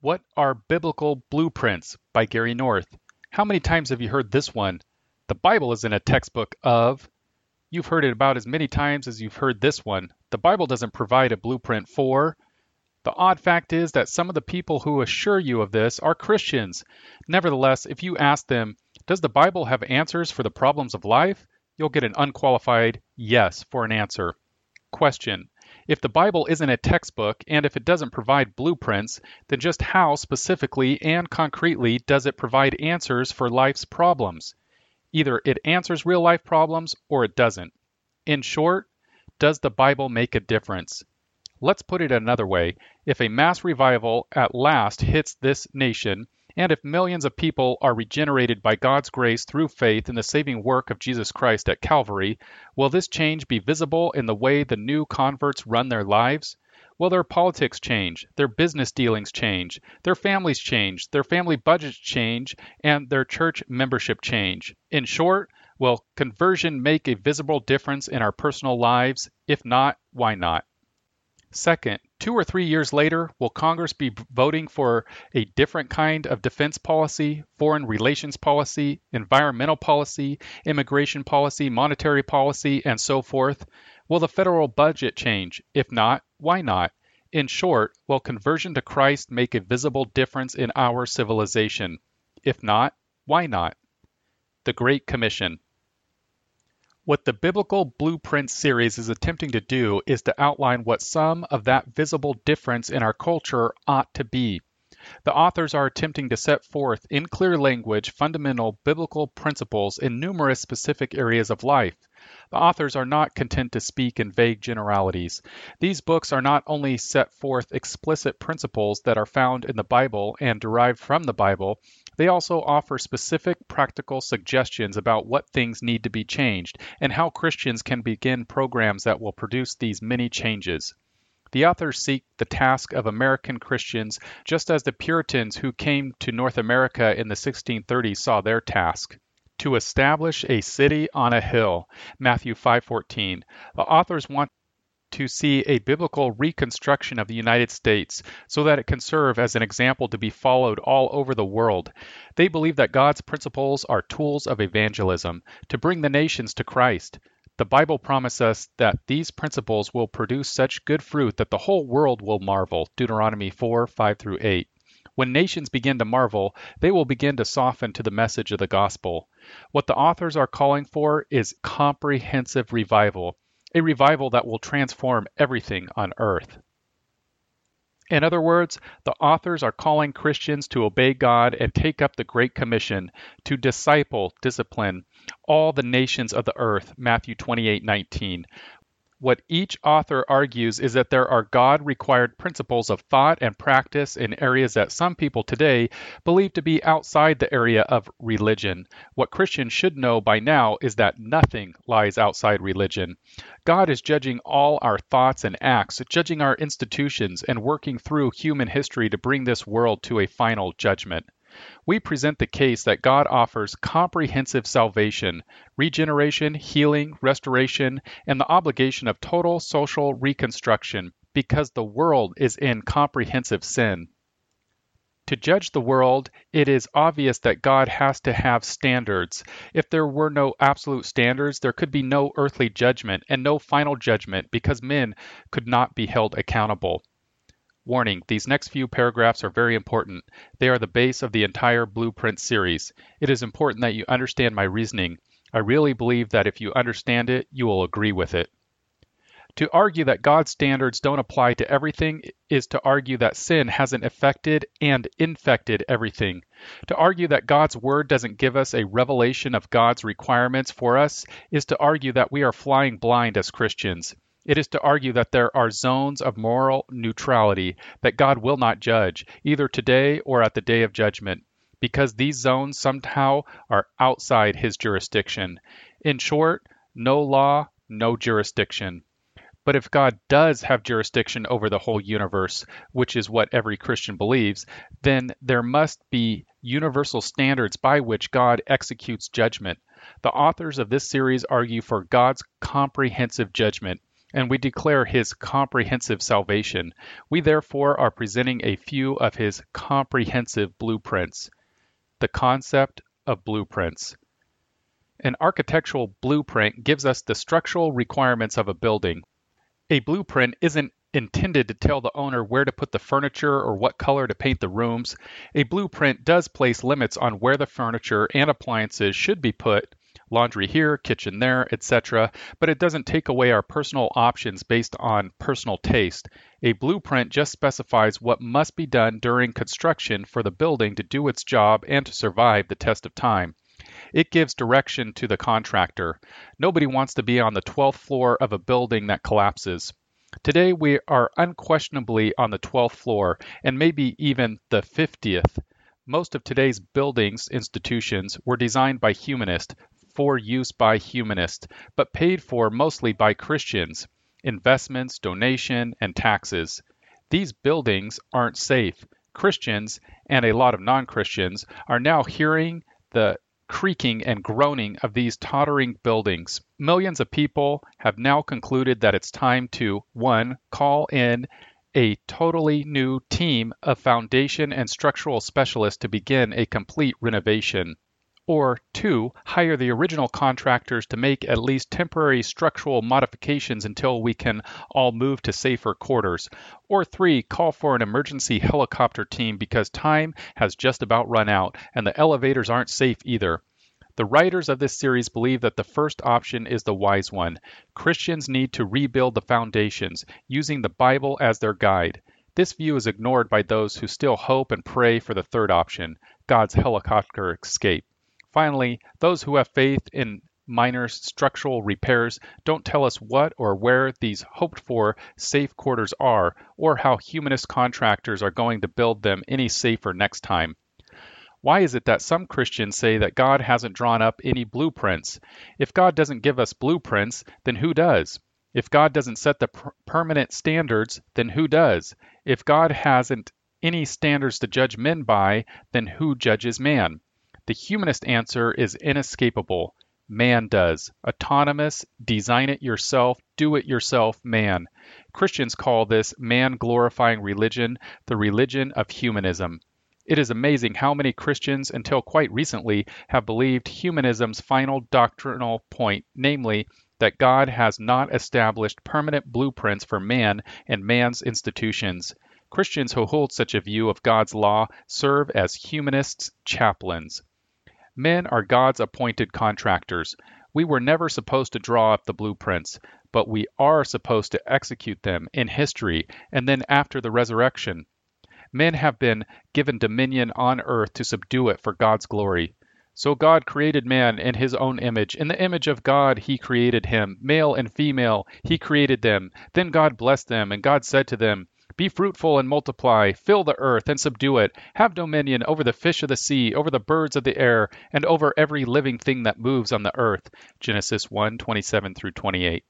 What are biblical blueprints by Gary North? How many times have you heard this one? The Bible isn't a textbook of. You've heard it about as many times as you've heard this one. The Bible doesn't provide a blueprint for. The odd fact is that some of the people who assure you of this are Christians. Nevertheless, if you ask them, Does the Bible have answers for the problems of life? you'll get an unqualified yes for an answer. Question If the Bible isn't a textbook and if it doesn't provide blueprints, then just how specifically and concretely does it provide answers for life's problems? Either it answers real life problems or it doesn't. In short, does the Bible make a difference? Let's put it another way. If a mass revival at last hits this nation, and if millions of people are regenerated by God's grace through faith in the saving work of Jesus Christ at Calvary, will this change be visible in the way the new converts run their lives? Will their politics change, their business dealings change, their families change, their family budgets change, and their church membership change? In short, will conversion make a visible difference in our personal lives? If not, why not? Second, two or three years later, will Congress be voting for a different kind of defense policy, foreign relations policy, environmental policy, immigration policy, monetary policy, and so forth? Will the federal budget change? If not, why not? In short, will conversion to Christ make a visible difference in our civilization? If not, why not? The Great Commission. What the Biblical Blueprint series is attempting to do is to outline what some of that visible difference in our culture ought to be. The authors are attempting to set forth in clear language fundamental biblical principles in numerous specific areas of life. The authors are not content to speak in vague generalities. These books are not only set forth explicit principles that are found in the Bible and derived from the Bible, they also offer specific practical suggestions about what things need to be changed and how Christians can begin programs that will produce these many changes. The authors seek the task of American Christians just as the Puritans who came to North America in the 1630s saw their task to establish a city on a hill matthew 5:14 the authors want to see a biblical reconstruction of the United States so that it can serve as an example to be followed all over the world. They believe that God's principles are tools of evangelism to bring the nations to Christ. The Bible promises us that these principles will produce such good fruit that the whole world will marvel. Deuteronomy 4 5 through 8. When nations begin to marvel, they will begin to soften to the message of the gospel. What the authors are calling for is comprehensive revival a revival that will transform everything on earth. In other words, the authors are calling Christians to obey God and take up the Great Commission to disciple, discipline all the nations of the earth, Matthew 28:19, what each author argues is that there are God required principles of thought and practice in areas that some people today believe to be outside the area of religion. What Christians should know by now is that nothing lies outside religion. God is judging all our thoughts and acts, judging our institutions, and working through human history to bring this world to a final judgment we present the case that God offers comprehensive salvation, regeneration, healing, restoration, and the obligation of total social reconstruction because the world is in comprehensive sin. To judge the world, it is obvious that God has to have standards. If there were no absolute standards, there could be no earthly judgment and no final judgment because men could not be held accountable. Warning, these next few paragraphs are very important. They are the base of the entire Blueprint series. It is important that you understand my reasoning. I really believe that if you understand it, you will agree with it. To argue that God's standards don't apply to everything is to argue that sin hasn't affected and infected everything. To argue that God's Word doesn't give us a revelation of God's requirements for us is to argue that we are flying blind as Christians. It is to argue that there are zones of moral neutrality that God will not judge, either today or at the day of judgment, because these zones somehow are outside his jurisdiction. In short, no law, no jurisdiction. But if God does have jurisdiction over the whole universe, which is what every Christian believes, then there must be universal standards by which God executes judgment. The authors of this series argue for God's comprehensive judgment and we declare his comprehensive salvation. We therefore are presenting a few of his comprehensive blueprints. The concept of blueprints. An architectural blueprint gives us the structural requirements of a building. A blueprint isn't intended to tell the owner where to put the furniture or what color to paint the rooms. A blueprint does place limits on where the furniture and appliances should be put laundry here, kitchen there, etc., but it doesn't take away our personal options based on personal taste. A blueprint just specifies what must be done during construction for the building to do its job and to survive the test of time. It gives direction to the contractor. Nobody wants to be on the 12th floor of a building that collapses. Today we are unquestionably on the 12th floor and maybe even the 50th. Most of today's buildings institutions were designed by humanists for use by humanists, but paid for mostly by Christians investments, donation, and taxes. These buildings aren't safe. Christians and a lot of non Christians are now hearing the creaking and groaning of these tottering buildings. Millions of people have now concluded that it's time to 1. call in a totally new team of foundation and structural specialists to begin a complete renovation. Or 2. Hire the original contractors to make at least temporary structural modifications until we can all move to safer quarters. Or 3. Call for an emergency helicopter team because time has just about run out and the elevators aren't safe either. The writers of this series believe that the first option is the wise one. Christians need to rebuild the foundations, using the Bible as their guide. This view is ignored by those who still hope and pray for the third option God's helicopter escape. Finally, those who have faith in minor structural repairs don't tell us what or where these hoped for safe quarters are, or how humanist contractors are going to build them any safer next time. Why is it that some Christians say that God hasn't drawn up any blueprints? If God doesn't give us blueprints, then who does? If God doesn't set the per- permanent standards, then who does? If God hasn't any standards to judge men by, then who judges man? The humanist answer is inescapable. Man does. Autonomous, design it yourself, do it yourself man. Christians call this man glorifying religion the religion of humanism. It is amazing how many Christians, until quite recently, have believed humanism's final doctrinal point, namely, that God has not established permanent blueprints for man and man's institutions. Christians who hold such a view of God's law serve as humanists' chaplains. Men are God's appointed contractors. We were never supposed to draw up the blueprints, but we are supposed to execute them in history and then after the resurrection. Men have been given dominion on earth to subdue it for God's glory. So God created man in his own image. In the image of God, he created him. Male and female, he created them. Then God blessed them, and God said to them, be fruitful and multiply, fill the earth and subdue it, have dominion over the fish of the sea, over the birds of the air, and over every living thing that moves on the earth. Genesis 1 27 through 28.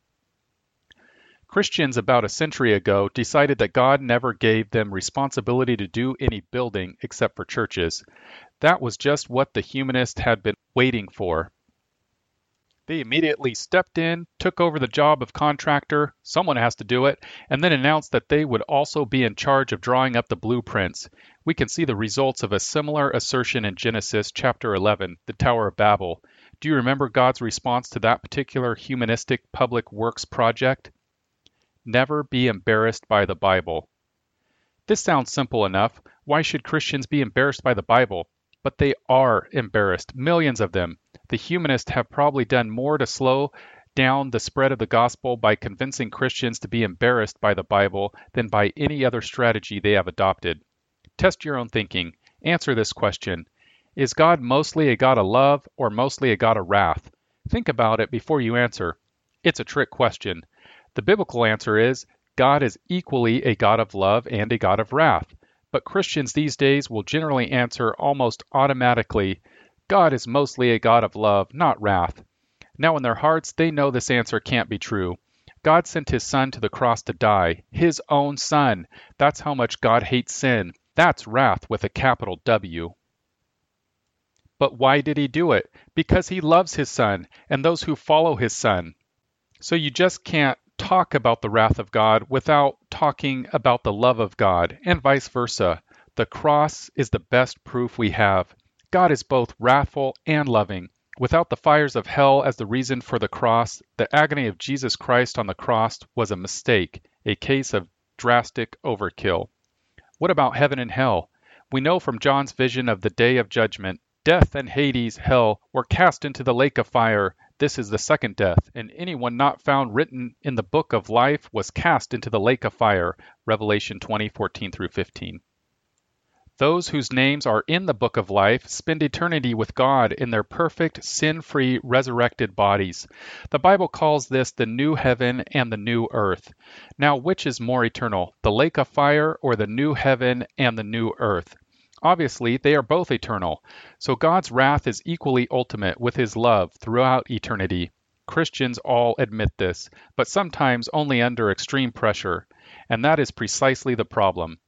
Christians about a century ago decided that God never gave them responsibility to do any building except for churches. That was just what the humanists had been waiting for. They immediately stepped in, took over the job of contractor, someone has to do it, and then announced that they would also be in charge of drawing up the blueprints. We can see the results of a similar assertion in Genesis chapter 11, the Tower of Babel. Do you remember God's response to that particular humanistic public works project? Never be embarrassed by the Bible. This sounds simple enough. Why should Christians be embarrassed by the Bible? But they are embarrassed, millions of them the humanists have probably done more to slow down the spread of the gospel by convincing Christians to be embarrassed by the Bible than by any other strategy they have adopted. Test your own thinking. Answer this question Is God mostly a God of love or mostly a God of wrath? Think about it before you answer. It's a trick question. The biblical answer is God is equally a God of love and a God of wrath. But Christians these days will generally answer almost automatically God is mostly a God of love, not wrath. Now, in their hearts, they know this answer can't be true. God sent his son to the cross to die, his own son. That's how much God hates sin. That's wrath with a capital W. But why did he do it? Because he loves his son and those who follow his son. So you just can't talk about the wrath of God without talking about the love of God, and vice versa. The cross is the best proof we have. God is both wrathful and loving. Without the fires of hell as the reason for the cross, the agony of Jesus Christ on the cross was a mistake, a case of drastic overkill. What about heaven and hell? We know from John's vision of the day of judgment, death and Hades, hell, were cast into the lake of fire. This is the second death, and anyone not found written in the book of life was cast into the lake of fire. Revelation 20:14 through 15. Those whose names are in the book of life spend eternity with God in their perfect, sin free, resurrected bodies. The Bible calls this the new heaven and the new earth. Now, which is more eternal, the lake of fire or the new heaven and the new earth? Obviously, they are both eternal. So God's wrath is equally ultimate with his love throughout eternity. Christians all admit this, but sometimes only under extreme pressure. And that is precisely the problem.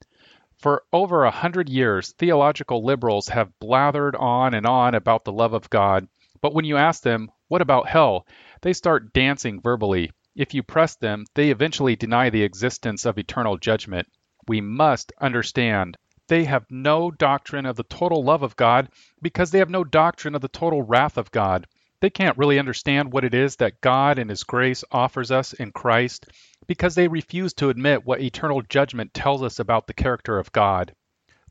For over a hundred years, theological liberals have blathered on and on about the love of God, but when you ask them, what about hell? They start dancing verbally. If you press them, they eventually deny the existence of eternal judgment. We must understand they have no doctrine of the total love of God because they have no doctrine of the total wrath of God. They can't really understand what it is that God and His grace offers us in Christ because they refuse to admit what eternal judgment tells us about the character of God.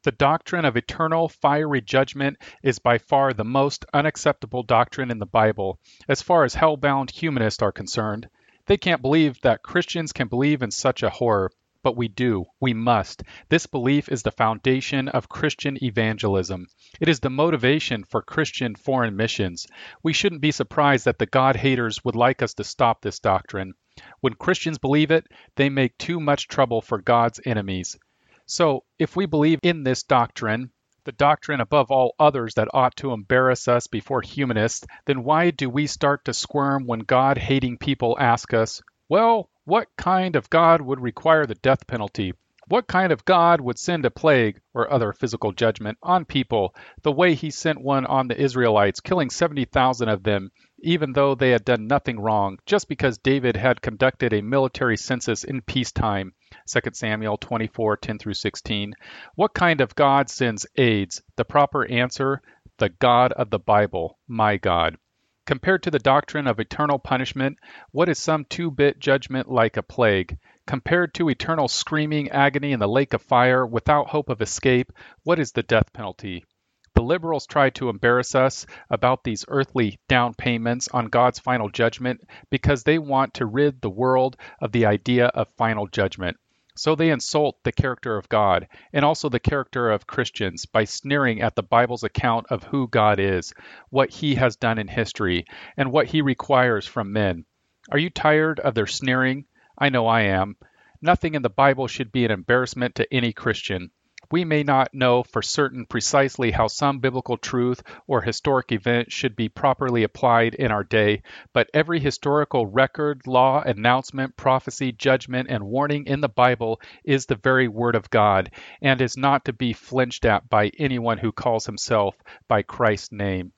The doctrine of eternal fiery judgment is by far the most unacceptable doctrine in the Bible, as far as hell-bound humanists are concerned. They can't believe that Christians can believe in such a horror, but we do. We must. This belief is the foundation of Christian evangelism. It is the motivation for Christian foreign missions. We shouldn't be surprised that the God haters would like us to stop this doctrine. When Christians believe it, they make too much trouble for God's enemies. So, if we believe in this doctrine, the doctrine above all others that ought to embarrass us before humanists, then why do we start to squirm when God hating people ask us, well, what kind of God would require the death penalty? What kind of God would send a plague or other physical judgment on people the way he sent one on the Israelites, killing 70,000 of them, even though they had done nothing wrong, just because David had conducted a military census in peacetime? 2 Samuel 24 10 through 16. What kind of God sends AIDS? The proper answer the God of the Bible, my God. Compared to the doctrine of eternal punishment, what is some two bit judgment like a plague? Compared to eternal screaming agony in the lake of fire without hope of escape, what is the death penalty? The liberals try to embarrass us about these earthly down payments on God's final judgment because they want to rid the world of the idea of final judgment. So they insult the character of God and also the character of Christians by sneering at the Bible's account of who God is, what he has done in history, and what he requires from men. Are you tired of their sneering? I know I am. Nothing in the Bible should be an embarrassment to any Christian. We may not know for certain precisely how some biblical truth or historic event should be properly applied in our day, but every historical record, law, announcement, prophecy, judgment, and warning in the Bible is the very Word of God and is not to be flinched at by anyone who calls himself by Christ's name.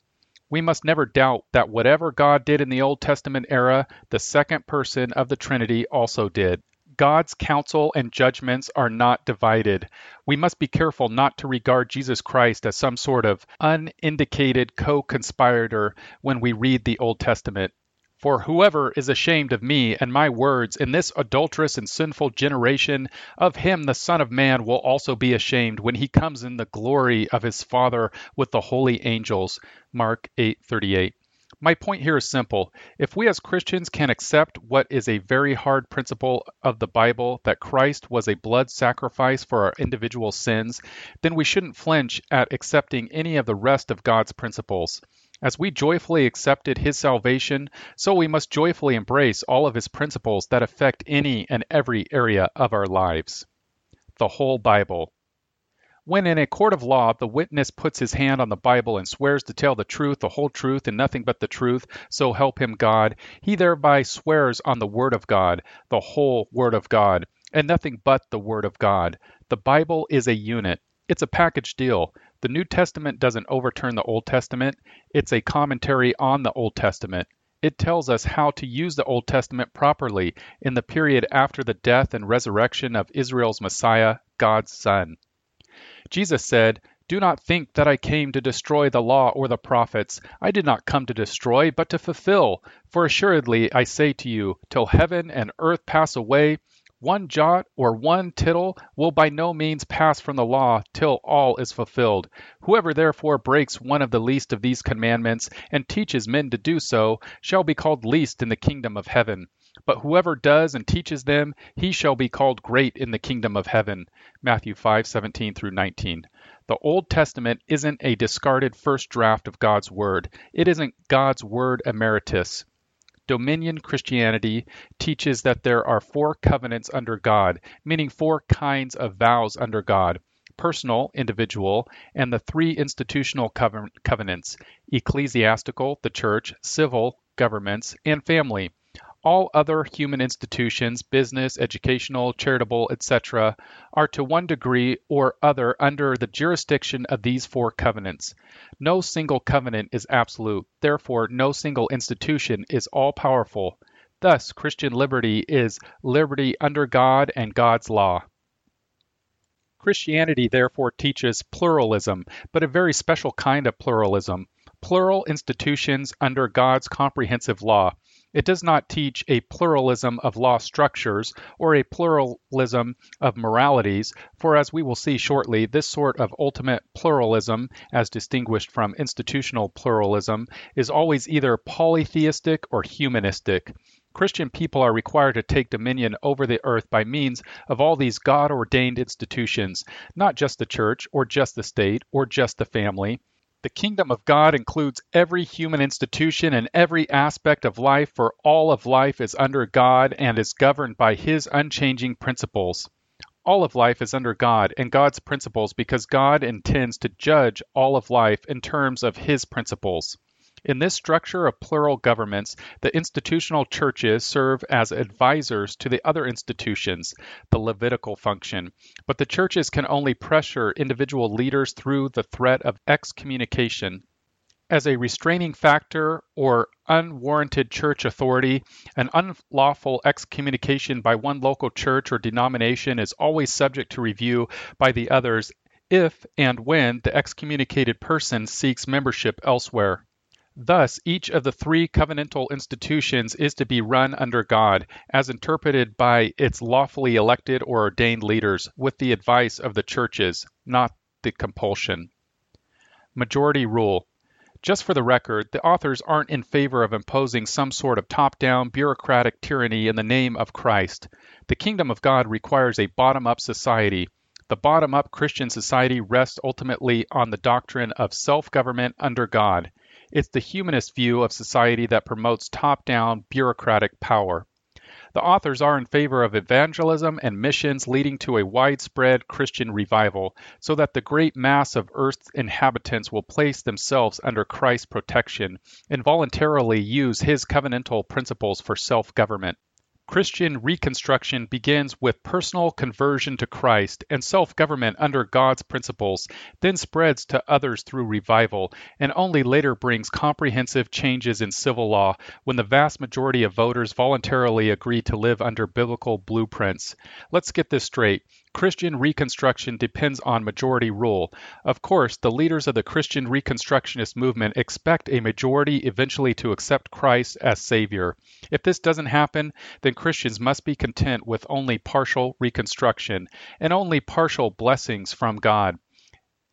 We must never doubt that whatever God did in the Old Testament era, the second person of the Trinity also did. God's counsel and judgments are not divided. We must be careful not to regard Jesus Christ as some sort of unindicated co conspirator when we read the Old Testament. For whoever is ashamed of me and my words in this adulterous and sinful generation, of him the Son of Man will also be ashamed when he comes in the glory of his Father with the holy angels. Mark 8:38. My point here is simple. If we as Christians can accept what is a very hard principle of the Bible, that Christ was a blood sacrifice for our individual sins, then we shouldn't flinch at accepting any of the rest of God's principles. As we joyfully accepted his salvation, so we must joyfully embrace all of his principles that affect any and every area of our lives. The whole Bible. When in a court of law the witness puts his hand on the Bible and swears to tell the truth, the whole truth, and nothing but the truth, so help him God, he thereby swears on the Word of God, the whole Word of God, and nothing but the Word of God. The Bible is a unit. It's a package deal. The New Testament doesn't overturn the Old Testament, it's a commentary on the Old Testament. It tells us how to use the Old Testament properly in the period after the death and resurrection of Israel's Messiah, God's Son. Jesus said, do not think that I came to destroy the law or the prophets. I did not come to destroy, but to fulfill. For assuredly I say to you, till heaven and earth pass away, one jot or one tittle will by no means pass from the law till all is fulfilled. Whoever therefore breaks one of the least of these commandments and teaches men to do so shall be called least in the kingdom of heaven. But whoever does and teaches them, he shall be called great in the kingdom of heaven. Matthew 5:17 through 19. The Old Testament isn't a discarded first draft of God's Word. It isn't God's Word emeritus. Dominion Christianity teaches that there are four covenants under God, meaning four kinds of vows under God personal, individual, and the three institutional covenants ecclesiastical, the church, civil, governments, and family. All other human institutions, business, educational, charitable, etc., are to one degree or other under the jurisdiction of these four covenants. No single covenant is absolute, therefore, no single institution is all powerful. Thus, Christian liberty is liberty under God and God's law. Christianity therefore teaches pluralism, but a very special kind of pluralism. Plural institutions under God's comprehensive law. It does not teach a pluralism of law structures or a pluralism of moralities, for as we will see shortly, this sort of ultimate pluralism, as distinguished from institutional pluralism, is always either polytheistic or humanistic. Christian people are required to take dominion over the earth by means of all these God ordained institutions, not just the church, or just the state, or just the family. The kingdom of God includes every human institution and every aspect of life, for all of life is under God and is governed by His unchanging principles. All of life is under God and God's principles because God intends to judge all of life in terms of His principles. In this structure of plural governments, the institutional churches serve as advisors to the other institutions, the Levitical function, but the churches can only pressure individual leaders through the threat of excommunication. As a restraining factor or unwarranted church authority, an unlawful excommunication by one local church or denomination is always subject to review by the others if and when the excommunicated person seeks membership elsewhere. Thus, each of the three covenantal institutions is to be run under God, as interpreted by its lawfully elected or ordained leaders, with the advice of the churches, not the compulsion. Majority rule. Just for the record, the authors aren't in favor of imposing some sort of top down bureaucratic tyranny in the name of Christ. The kingdom of God requires a bottom up society. The bottom up Christian society rests ultimately on the doctrine of self government under God. It's the humanist view of society that promotes top down bureaucratic power. The authors are in favor of evangelism and missions leading to a widespread Christian revival, so that the great mass of Earth's inhabitants will place themselves under Christ's protection and voluntarily use his covenantal principles for self government. Christian reconstruction begins with personal conversion to Christ and self government under God's principles, then spreads to others through revival, and only later brings comprehensive changes in civil law when the vast majority of voters voluntarily agree to live under biblical blueprints. Let's get this straight. Christian Reconstruction depends on majority rule. Of course, the leaders of the Christian Reconstructionist movement expect a majority eventually to accept Christ as Savior. If this doesn't happen, then Christians must be content with only partial reconstruction and only partial blessings from God.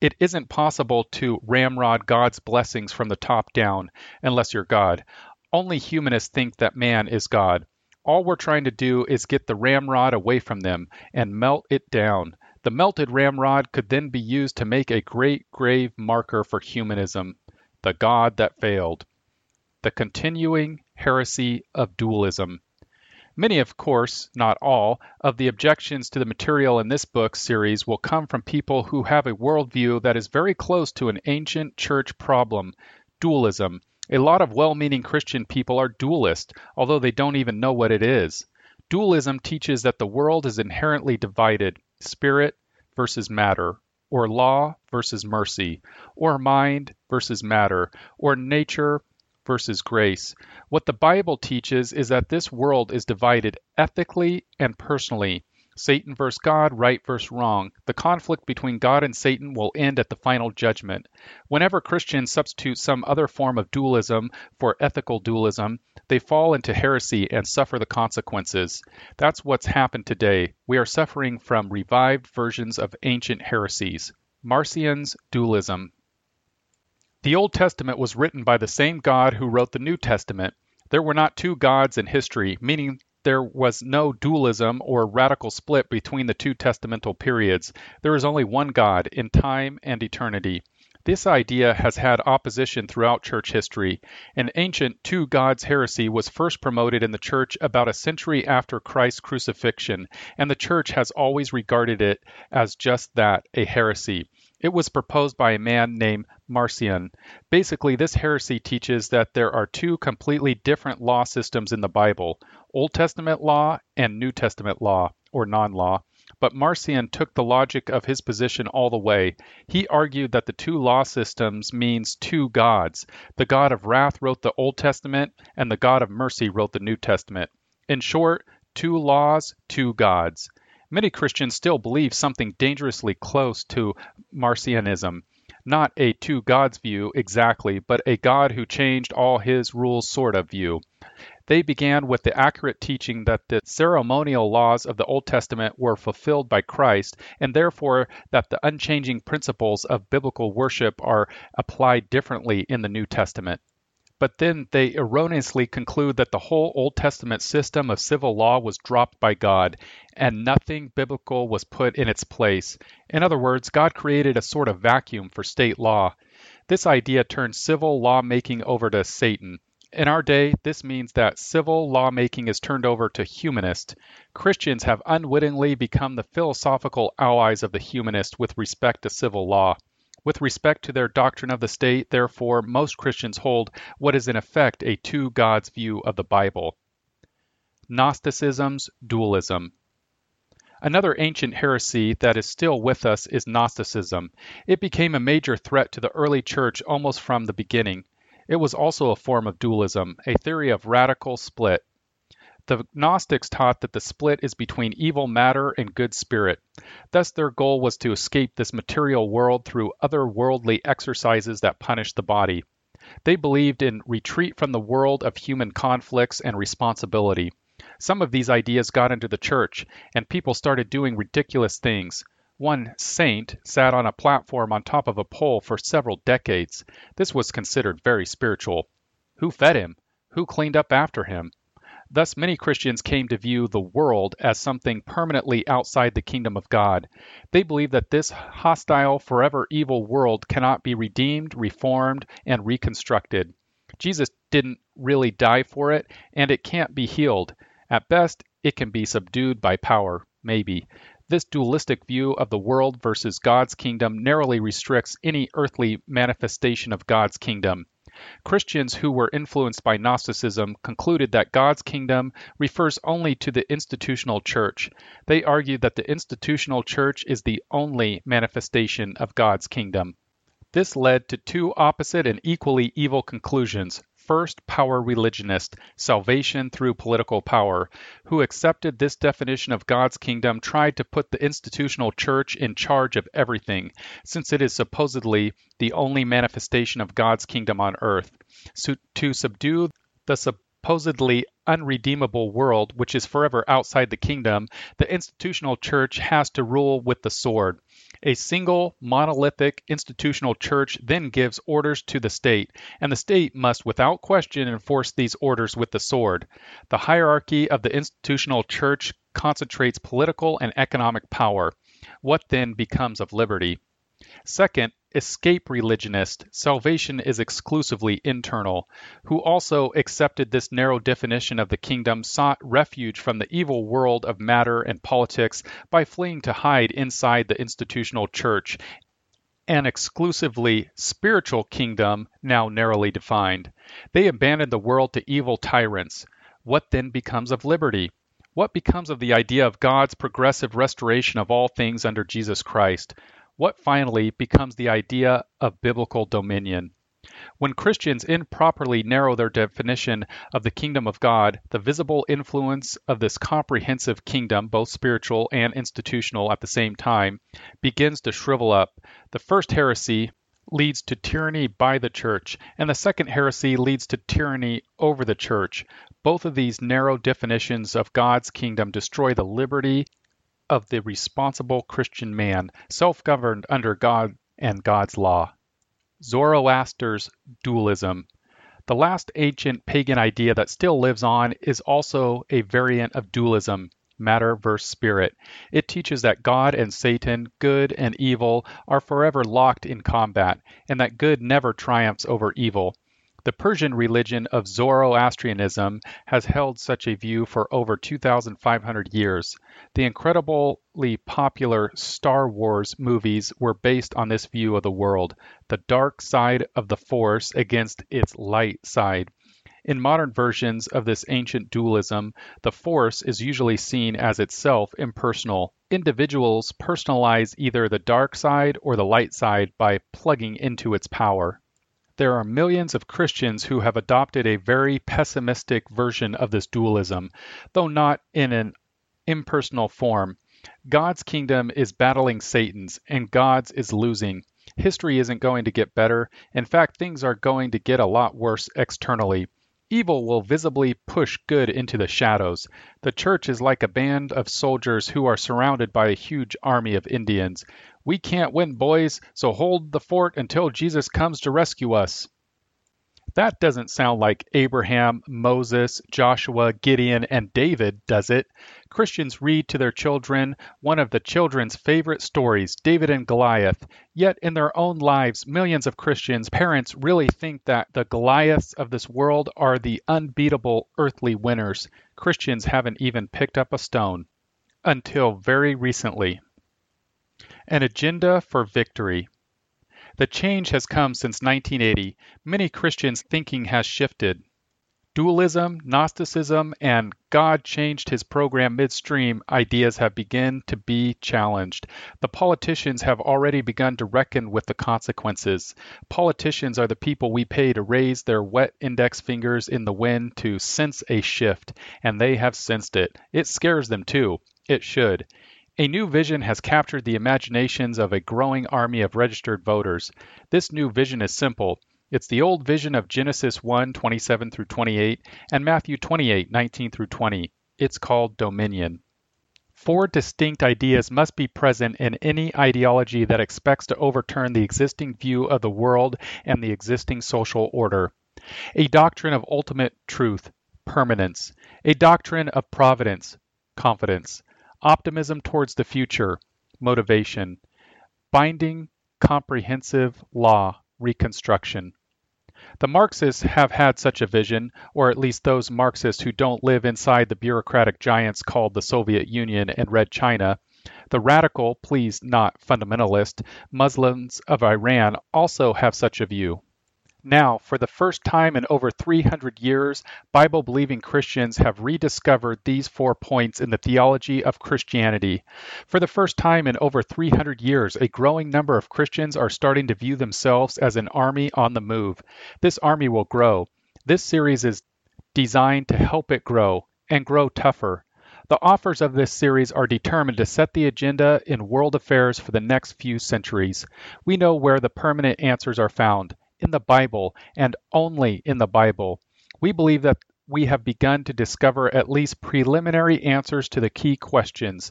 It isn't possible to ramrod God's blessings from the top down unless you're God. Only humanists think that man is God. All we're trying to do is get the ramrod away from them and melt it down. The melted ramrod could then be used to make a great grave marker for humanism, the God that failed. The continuing heresy of dualism. Many, of course, not all, of the objections to the material in this book series will come from people who have a worldview that is very close to an ancient church problem dualism a lot of well meaning Christian people are dualist, although they don't even know what it is. Dualism teaches that the world is inherently divided spirit versus matter, or law versus mercy, or mind versus matter, or nature versus grace. What the Bible teaches is that this world is divided ethically and personally. Satan versus God, right versus wrong. The conflict between God and Satan will end at the final judgment. Whenever Christians substitute some other form of dualism for ethical dualism, they fall into heresy and suffer the consequences. That's what's happened today. We are suffering from revived versions of ancient heresies. Marcion's dualism. The Old Testament was written by the same God who wrote the New Testament. There were not two gods in history, meaning there was no dualism or radical split between the two testamental periods. There is only one God in time and eternity. This idea has had opposition throughout church history. An ancient two gods heresy was first promoted in the church about a century after Christ's crucifixion, and the church has always regarded it as just that a heresy. It was proposed by a man named Marcion. Basically, this heresy teaches that there are two completely different law systems in the Bible Old Testament law and New Testament law, or non law. But Marcion took the logic of his position all the way. He argued that the two law systems means two gods. The God of wrath wrote the Old Testament, and the God of mercy wrote the New Testament. In short, two laws, two gods. Many Christians still believe something dangerously close to Marcionism. Not a two gods view exactly, but a God who changed all his rules sort of view. They began with the accurate teaching that the ceremonial laws of the Old Testament were fulfilled by Christ, and therefore that the unchanging principles of biblical worship are applied differently in the New Testament but then they erroneously conclude that the whole Old Testament system of civil law was dropped by God and nothing biblical was put in its place. In other words, God created a sort of vacuum for state law. This idea turned civil lawmaking over to Satan. In our day, this means that civil lawmaking is turned over to humanists. Christians have unwittingly become the philosophical allies of the humanists with respect to civil law. With respect to their doctrine of the state, therefore, most Christians hold what is in effect a two gods view of the Bible. Gnosticism's dualism. Another ancient heresy that is still with us is Gnosticism. It became a major threat to the early church almost from the beginning. It was also a form of dualism, a theory of radical split. The Gnostics taught that the split is between evil matter and good spirit. Thus, their goal was to escape this material world through otherworldly exercises that punish the body. They believed in retreat from the world of human conflicts and responsibility. Some of these ideas got into the church, and people started doing ridiculous things. One saint sat on a platform on top of a pole for several decades. This was considered very spiritual. Who fed him? Who cleaned up after him? Thus, many Christians came to view the world as something permanently outside the kingdom of God. They believe that this hostile, forever evil world cannot be redeemed, reformed, and reconstructed. Jesus didn't really die for it, and it can't be healed. At best, it can be subdued by power, maybe. This dualistic view of the world versus God's kingdom narrowly restricts any earthly manifestation of God's kingdom. Christians who were influenced by Gnosticism concluded that God's kingdom refers only to the institutional church. They argued that the institutional church is the only manifestation of God's kingdom. This led to two opposite and equally evil conclusions first power religionist, salvation through political power, who accepted this definition of God's kingdom, tried to put the institutional church in charge of everything, since it is supposedly the only manifestation of God's kingdom on earth. So, to subdue the supposedly unredeemable world, which is forever outside the kingdom, the institutional church has to rule with the sword. A single, monolithic, institutional church then gives orders to the state, and the state must without question enforce these orders with the sword. The hierarchy of the institutional church concentrates political and economic power. What then becomes of liberty? Second, escape religionist, salvation is exclusively internal, who also accepted this narrow definition of the kingdom, sought refuge from the evil world of matter and politics by fleeing to hide inside the institutional church, an exclusively spiritual kingdom now narrowly defined. They abandoned the world to evil tyrants. What then becomes of liberty? What becomes of the idea of God's progressive restoration of all things under Jesus Christ? What finally becomes the idea of biblical dominion. When Christians improperly narrow their definition of the kingdom of God, the visible influence of this comprehensive kingdom, both spiritual and institutional at the same time, begins to shrivel up. The first heresy leads to tyranny by the church, and the second heresy leads to tyranny over the church. Both of these narrow definitions of God's kingdom destroy the liberty of the responsible Christian man, self governed under God and God's law. Zoroaster's dualism. The last ancient pagan idea that still lives on is also a variant of dualism, matter versus spirit. It teaches that God and Satan, good and evil, are forever locked in combat, and that good never triumphs over evil. The Persian religion of Zoroastrianism has held such a view for over 2,500 years. The incredibly popular Star Wars movies were based on this view of the world the dark side of the Force against its light side. In modern versions of this ancient dualism, the Force is usually seen as itself impersonal. Individuals personalize either the dark side or the light side by plugging into its power. There are millions of Christians who have adopted a very pessimistic version of this dualism, though not in an impersonal form. God's kingdom is battling Satan's, and God's is losing. History isn't going to get better. In fact, things are going to get a lot worse externally. Evil will visibly push good into the shadows. The church is like a band of soldiers who are surrounded by a huge army of Indians. We can't win, boys, so hold the fort until Jesus comes to rescue us. That doesn't sound like Abraham, Moses, Joshua, Gideon, and David, does it? Christians read to their children one of the children's favorite stories, David and Goliath. Yet in their own lives, millions of Christians, parents really think that the Goliaths of this world are the unbeatable earthly winners. Christians haven't even picked up a stone. Until very recently. An Agenda for Victory. The change has come since 1980. Many Christians' thinking has shifted. Dualism, Gnosticism, and God changed his program midstream ideas have begun to be challenged. The politicians have already begun to reckon with the consequences. Politicians are the people we pay to raise their wet index fingers in the wind to sense a shift, and they have sensed it. It scares them too. It should. A new vision has captured the imaginations of a growing army of registered voters. This new vision is simple. It's the old vision of Genesis 1 27 through 28 and Matthew 28 19 through 20. It's called dominion. Four distinct ideas must be present in any ideology that expects to overturn the existing view of the world and the existing social order. A doctrine of ultimate truth, permanence. A doctrine of providence, confidence optimism towards the future, motivation, binding, comprehensive law, reconstruction. The Marxists have had such a vision, or at least those Marxists who don't live inside the bureaucratic giants called the Soviet Union and Red China. The radical, please not fundamentalist, Muslims of Iran also have such a view. Now, for the first time in over 300 years, Bible believing Christians have rediscovered these four points in the theology of Christianity. For the first time in over 300 years, a growing number of Christians are starting to view themselves as an army on the move. This army will grow. This series is designed to help it grow and grow tougher. The authors of this series are determined to set the agenda in world affairs for the next few centuries. We know where the permanent answers are found in the Bible and only in the Bible. We believe that we have begun to discover at least preliminary answers to the key questions.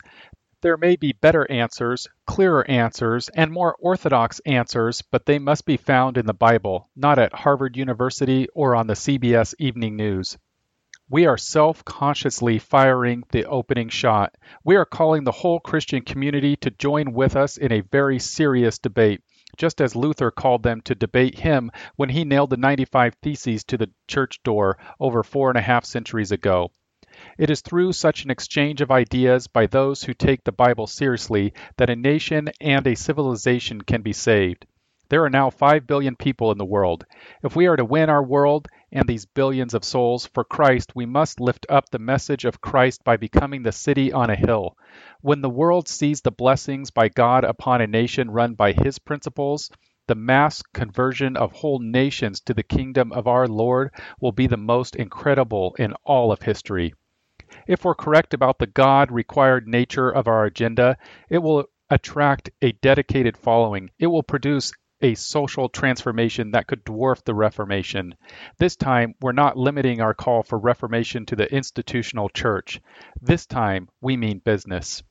There may be better answers, clearer answers, and more orthodox answers, but they must be found in the Bible, not at Harvard University or on the CBS Evening News. We are self consciously firing the opening shot. We are calling the whole Christian community to join with us in a very serious debate just as Luther called them to debate him when he nailed the 95 Theses to the church door over four and a half centuries ago. It is through such an exchange of ideas by those who take the Bible seriously that a nation and a civilization can be saved. There are now 5 billion people in the world. If we are to win our world and these billions of souls for Christ, we must lift up the message of Christ by becoming the city on a hill. When the world sees the blessings by God upon a nation run by his principles, the mass conversion of whole nations to the kingdom of our Lord will be the most incredible in all of history. If we're correct about the God required nature of our agenda, it will attract a dedicated following. It will produce a social transformation that could dwarf the Reformation. This time, we're not limiting our call for Reformation to the institutional church. This time, we mean business.